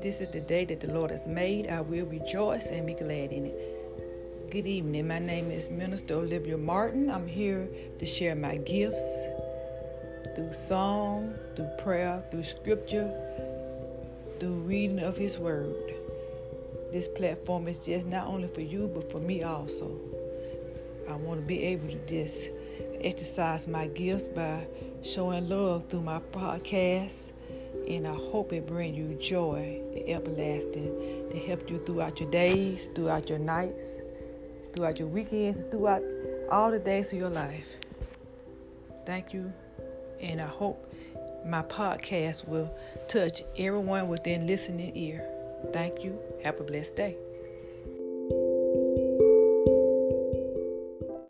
This is the day that the Lord has made. I will rejoice and be glad in it. Good evening. My name is Minister Olivia Martin. I'm here to share my gifts through song, through prayer, through scripture, through reading of His Word. This platform is just not only for you, but for me also. I want to be able to just exercise my gifts by showing love through my podcast. And I hope it brings you joy, and everlasting, to help you throughout your days, throughout your nights, throughout your weekends, throughout all the days of your life. Thank you. And I hope my podcast will touch everyone within listening ear. Thank you. Have a blessed day.